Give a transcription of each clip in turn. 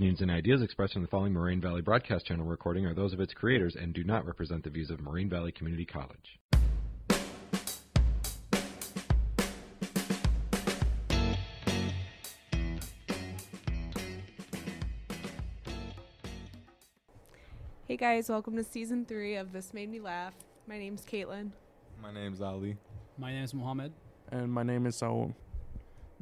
opinions and ideas expressed in the following Moraine Valley Broadcast Channel recording are those of its creators and do not represent the views of Moraine Valley Community College. Hey guys, welcome to season three of This Made Me Laugh. My name's Caitlin. My name's Ali. My name is Mohammed. and my name is Saul.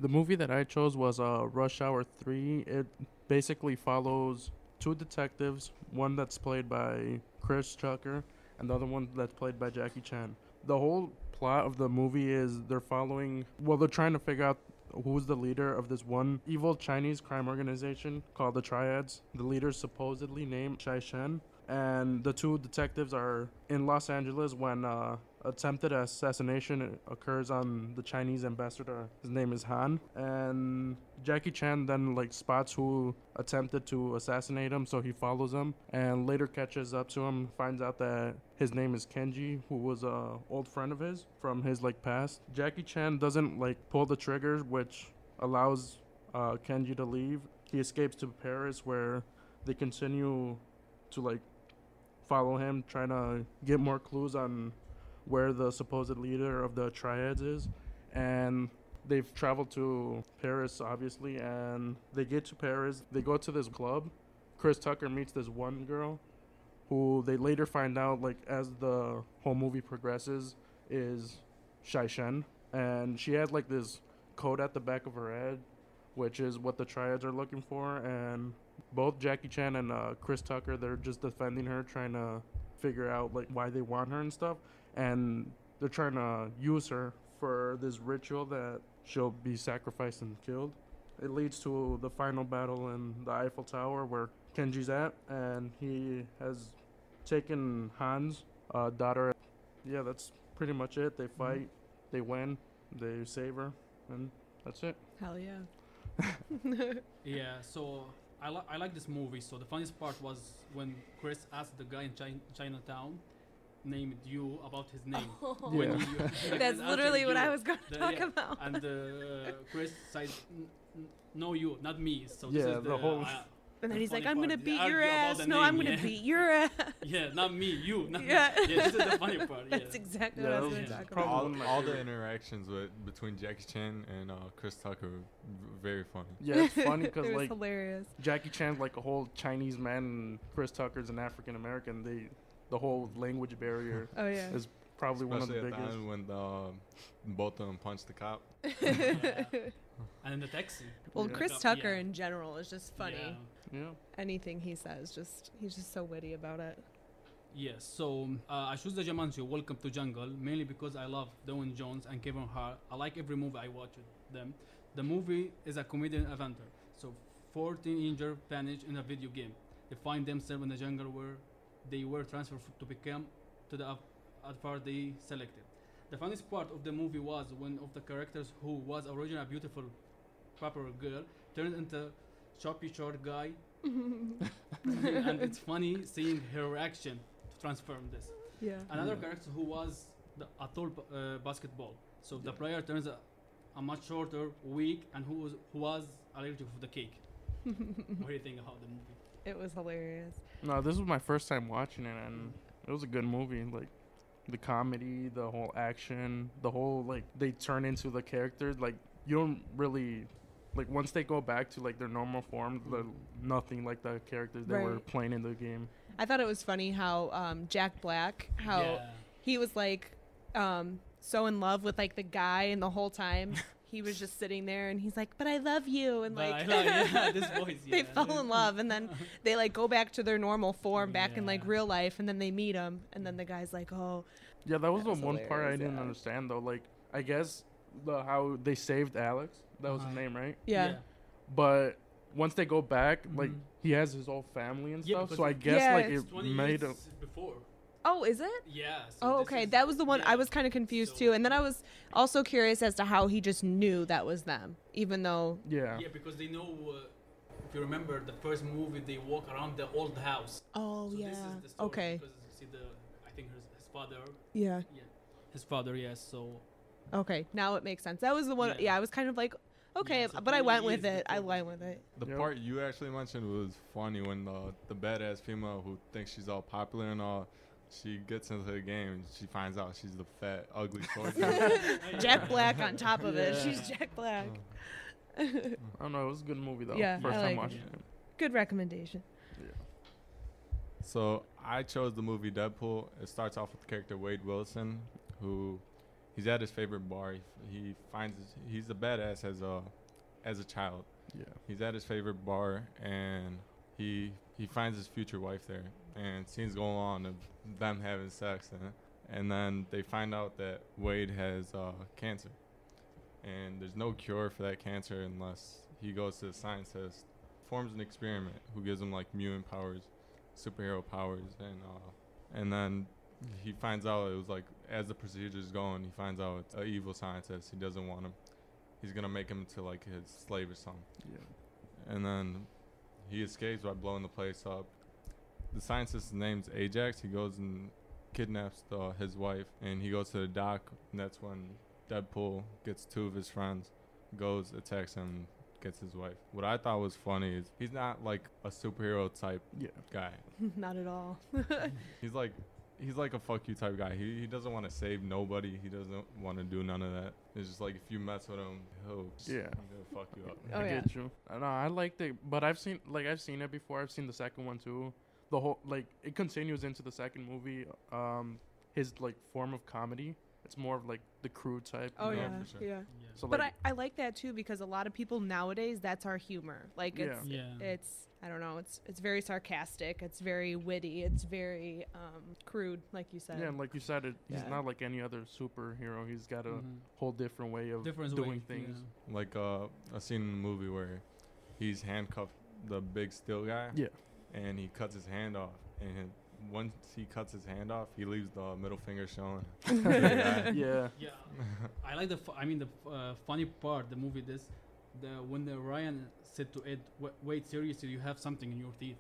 The movie that I chose was uh, Rush Hour 3. It basically follows two detectives, one that's played by Chris Tucker and the other one that's played by Jackie Chan. The whole plot of the movie is they're following, well, they're trying to figure out who's the leader of this one evil Chinese crime organization called the Triads. The leader's supposedly named Shy Shen. And the two detectives are in Los Angeles when uh, attempted assassination occurs on the Chinese ambassador. His name is Han, and Jackie Chan then like spots who attempted to assassinate him, so he follows him, and later catches up to him, finds out that his name is Kenji, who was a old friend of his from his like past. Jackie Chan doesn't like pull the triggers, which allows uh, Kenji to leave. He escapes to Paris, where they continue to like follow him, trying to get more clues on where the supposed leader of the triads is and they've traveled to paris obviously and they get to paris they go to this club. Chris tucker meets this one girl who they later find out like as the whole movie progresses is shy shen. And she had like this coat at the back of her head which is what the triads are looking for and both jackie chan and uh, chris tucker they're just defending her trying to figure out like why they want her and stuff and they're trying to use her for this ritual that she'll be sacrificed and killed. It leads to the final battle in the Eiffel Tower where Kenji's at, and he has taken Han's uh, daughter. Yeah, that's pretty much it. They fight, they win, they save her, and that's it. Hell yeah. Yeah, so I, li- I like this movie. So the funniest part was when Chris asked the guy in Chi- Chinatown named you about his name. When Yeah. you- That's literally answered what I was going to The- talk yeah, about. And uh, Chris says, "N- n- "No, you, not me." So this Yeah, is the the, whole- uh, and then the he's like, I'm going to beat your ass. the No, I'm going to yeah. beat your ass. yeah, not me, you. Not Yeah. yeah, this is the funny part. Yeah. That's exactly Yeah, what I that was gonna talk about. all, one of my all the interactions with between Jackie Chan and uh, Chris Tucker very funny. Yeah, it's funny because it like hilarious. Jackie Chan's like a whole Chinese man, and Chris Tucker's an African American. They, the whole language barrier Oh, yeah. is probably one of the Especially at the biggest. end when uh, both of them punched the cop. And in the taxi. well, Yeah. Chris Yeah. Tucker in general is just funny. Yeah. Yeah. Anything he says, just he's just so witty about it. Yes, so uh, I choose the Jumanji Welcome to Jungle mainly because I love Dwayne Jones and Kevin Hart. I like every movie I watch with them. The movie is a comedian adventure. So 14 injured vanish in a video game. They find themselves in the jungle where they were transferred to become to the av- avatar they selected. The funniest part of the movie was one of the characters who was originally a beautiful, proper girl turned into choppy short guy and it's funny seeing her reaction to transform this. Yeah. Another Yeah. character who was the, a tall uh, basketball. So the player turns a, a much shorter, weak, and who was who was allergic to the cake. what do you think about the movie? It was hilarious. No, this was my first time watching it, and it was a good movie. Like the comedy, the whole action, the whole like they turn into the characters. Like you don't really like once they go back to like their normal form, they're nothing like the characters they were playing in the game. I thought it was funny how um, Jack Black, how yeah. he was like um, so in love with like the guy, and the whole time he was just sitting there, and he's like, "But I love you," and But like I like- yeah, this voice, they yeah. fell in love, and then they like go back to their normal form, back in like real life, and then they meet him, and then the guy's like, "Oh, Yeah, that was That the was one part I didn't yeah. understand though. Like I guess the how they saved Alex. That was his Uh-huh. name, right? yeah." But once they go back, like Mhm. he has his whole family and Yeah, stuff. So I guess Yeah, like it made years him. before. Oh, is it? Yeah. So Oh, okay. is- That was the one I was kind of confused So- too, and then I was also curious as to how he just knew that was them, even though. Yeah. Yeah, because they know. Uh, if you remember the first movie, they walk around the old house. Oh so yeah. This is the story Okay. Because you see the, I think his, his father. Yeah. Yeah. His father, yes. So Okay. Now it makes sense. That was the one. Yeah. Yeah. I was kind of like, okay, it's a but I went with it. I went with it. The Yep. part you actually mentioned was funny when the the badass female who thinks she's all popular and all, she gets into the game and she finds out she's the fat, ugly soldier. Jack Black on top of it. Yeah. She's Jack Black. I don't know. It was a good movie though. Yeah, First I time like watching it. it. Good recommendation. Yeah. So I chose the movie Deadpool. It starts off with the character Wade Wilson, who he's at his favorite bar. He, he finds his, he's a badass as a as a child. Yeah. He's at his favorite bar and he he finds his future wife there. And scenes go on of them having sex and and then they find out that Wade has uh, cancer. And there's no cure for that cancer unless he goes to the scientist, forms an experiment who gives him like mutant powers, superhero powers, and uh, and then he finds out it was like as the procedure's going, he finds out it's an evil scientist. He doesn't want him. He's gonna make him into like his slave or something. Yeah. And then he escapes by blowing the place up. The scientist's name's Ajax. He goes and kidnaps the, his wife, and he goes to the dock. And that's when Deadpool gets two of his friends, goes attacks him, gets his wife. What I thought was funny is he's not like a superhero type Yeah. guy. Not at all. He's like he's like a fuck you type guy. He he doesn't want to save nobody. He doesn't want to do none of that. It's just like if you mess with him, he'll just, Yeah. he'll fuck you up. Oh, I yeah. get you. I know. I liked it, but I've seen like I've seen it before. I've seen the second one too. The whole like it continues into the second movie. Um, his like form of comedy. It's more of like the crude type. Oh you know? yeah, sure. yeah. Yeah. So But I, I like that too because a lot of people nowadays that's our humor. Like it's Yeah. it's I don't know, it's it's very sarcastic, it's very witty, it's very um crude, like you said. yeah, and like you said, it, he's Yeah. not like any other superhero. He's got a Mhm. whole different way of Different doing way, things. like uh, a scene in the movie where he's handcuffed the big steel guy. Yeah. And he cuts his hand off, and he- once he cuts his hand off, he leaves the middle finger showing. Yeah. Yeah. yeah. I like the. Fu- I mean, the f- uh, funny part. The movie this, the when the Ryan said to Ed, "Wa- "Wait, seriously, you have something in your teeth."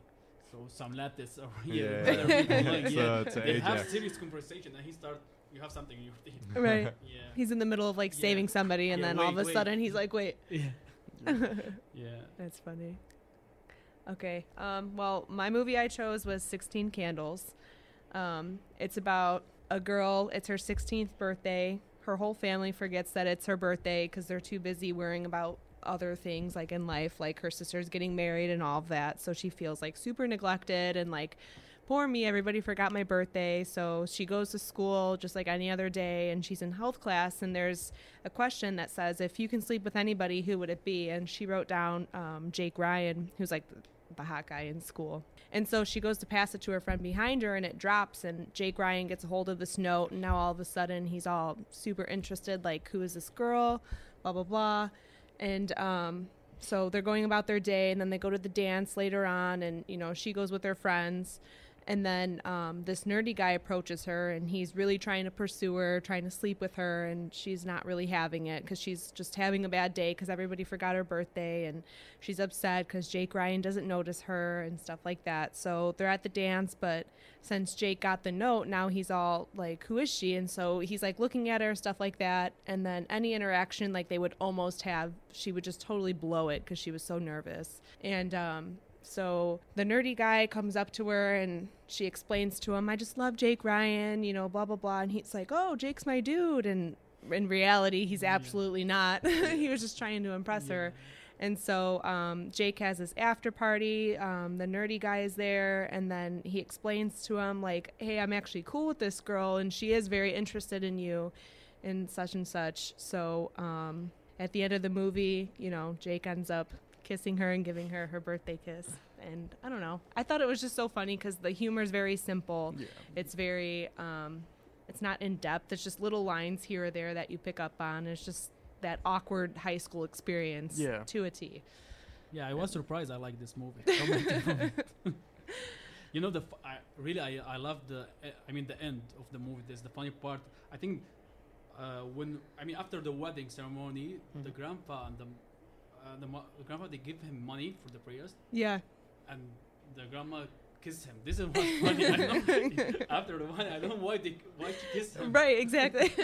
So some lattice or here. Yeah. other like, yeah. it's a they have serious conversation, and he starts You have something in your teeth. Right. Yeah. He's in the middle of like Yeah. saving somebody and Yeah, then all of a wait. sudden he's like, "Wait." Yeah. Yeah. Yeah. That's funny. Okay. Um, well, my movie I chose was 16 Candles. Um, it's about a girl. It's her 16th birthday. Her whole family forgets that it's her birthday because they're too busy worrying about other things like in life, like her sister's getting married and all of that. So she feels like super neglected and like, poor me, everybody forgot my birthday. So she goes to school just like any other day and she's in health class. And there's a question that says, if you can sleep with anybody, who would it be? And she wrote down um, Jake Ryan, who's like the, hot guy in school. And so she goes to pass it to her friend behind her and it drops and Jake Ryan gets a hold of this note and now all of a sudden he's all super interested like who is this girl? Blah blah blah. And um so they're going about their day and then they go to the dance later on and you know she goes with her friends and then um, this nerdy guy approaches her and he's really trying to pursue her trying to sleep with her and she's not really having it because she's just having a bad day because everybody forgot her birthday and she's upset because jake ryan doesn't notice her and stuff like that. So they're at the dance but since jake got the note now he's all like who is she? And so he's like looking at her stuff like that. And then any interaction like they would almost have she would just totally blow it because she was so nervous. And um so the nerdy guy comes up to her and she explains to him, I just love Jake Ryan, you know, blah, blah, blah. And he's like, oh, Jake's my dude. And in reality, he's Yeah. absolutely not. he was just trying to impress her. And so um, Jake has this after party. Um, the nerdy guy is there, and then he explains to him like, "Hey, I'm actually cool with this girl, and she is very interested in you, and such and such." So um, at the end of the movie, you know, Jake ends up kissing her and giving her her birthday kiss. And I don't know. I thought it was just so funny because the humor is very simple. Yeah. It's very, um, it's not in depth. It's just little lines here or there that you pick up on. It's just that awkward high school experience Yeah. to a T. Yeah, I was surprised. I like this movie. Coming from it. you know the f- I, really I I love the uh, I mean the end of the movie. There's the funny part. I think uh, when I mean after the wedding ceremony, the Mhm. grandpa and the uh, the, mo- the grandpa they give him money for the prayers, Yeah. and the grandma kisses him. This is what's funny. I don't know, after the wedding, I don't know why they why she kissed him. Right, exactly.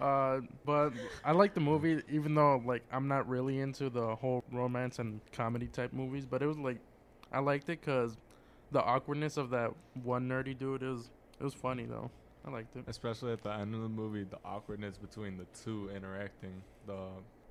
Uh, but I like the movie, even though like I'm not really into the whole romance and comedy type movies. But it was like, I liked it because the awkwardness of that one nerdy dude is it was funny though. I liked it. Especially at the end of the movie, the awkwardness between the two interacting, the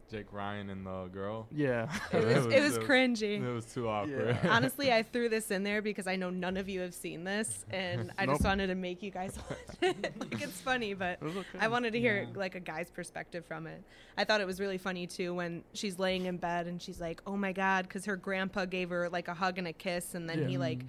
Jake Ryan and the girl. Yeah. It was, it was cringy. It was too awkward. Yeah. Honestly, I threw this in there because I know none of you have seen this, and I just wanted to make you guys watch it. like it's funny, but It okay. I wanted to hear Yeah. like a guy's perspective from it. I thought it was really funny too when she's laying in bed and she's like, "Oh my god," because her grandpa gave her like a hug and a kiss, and then Yeah. he like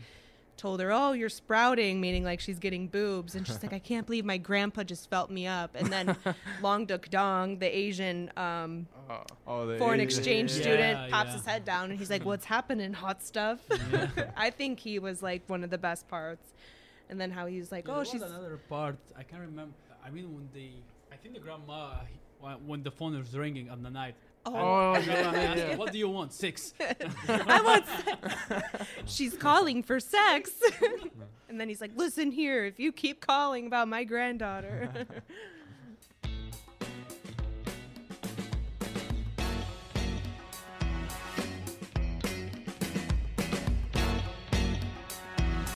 told her, "Oh, you're sprouting," meaning like she's getting boobs, and she's like, "I can't believe my grandpa just felt me up." And then Long Duk Dong, the Asian um, Uh, oh, the foreign Asian- exchange Yeah, student, pops yeah. his head down, and he's like, "What's happening, hot stuff?" I think he was like one of the best parts. And then how he was like, Yeah, "Oh, there she's." another part. I can't remember. I mean, when the I think the grandma when the phone was ringing at the night. Oh, Oh, the yeah, asked, yeah. What do you want? Six. I want. sex." She's calling for sex. and then he's like, "Listen here, if you keep calling about my granddaughter."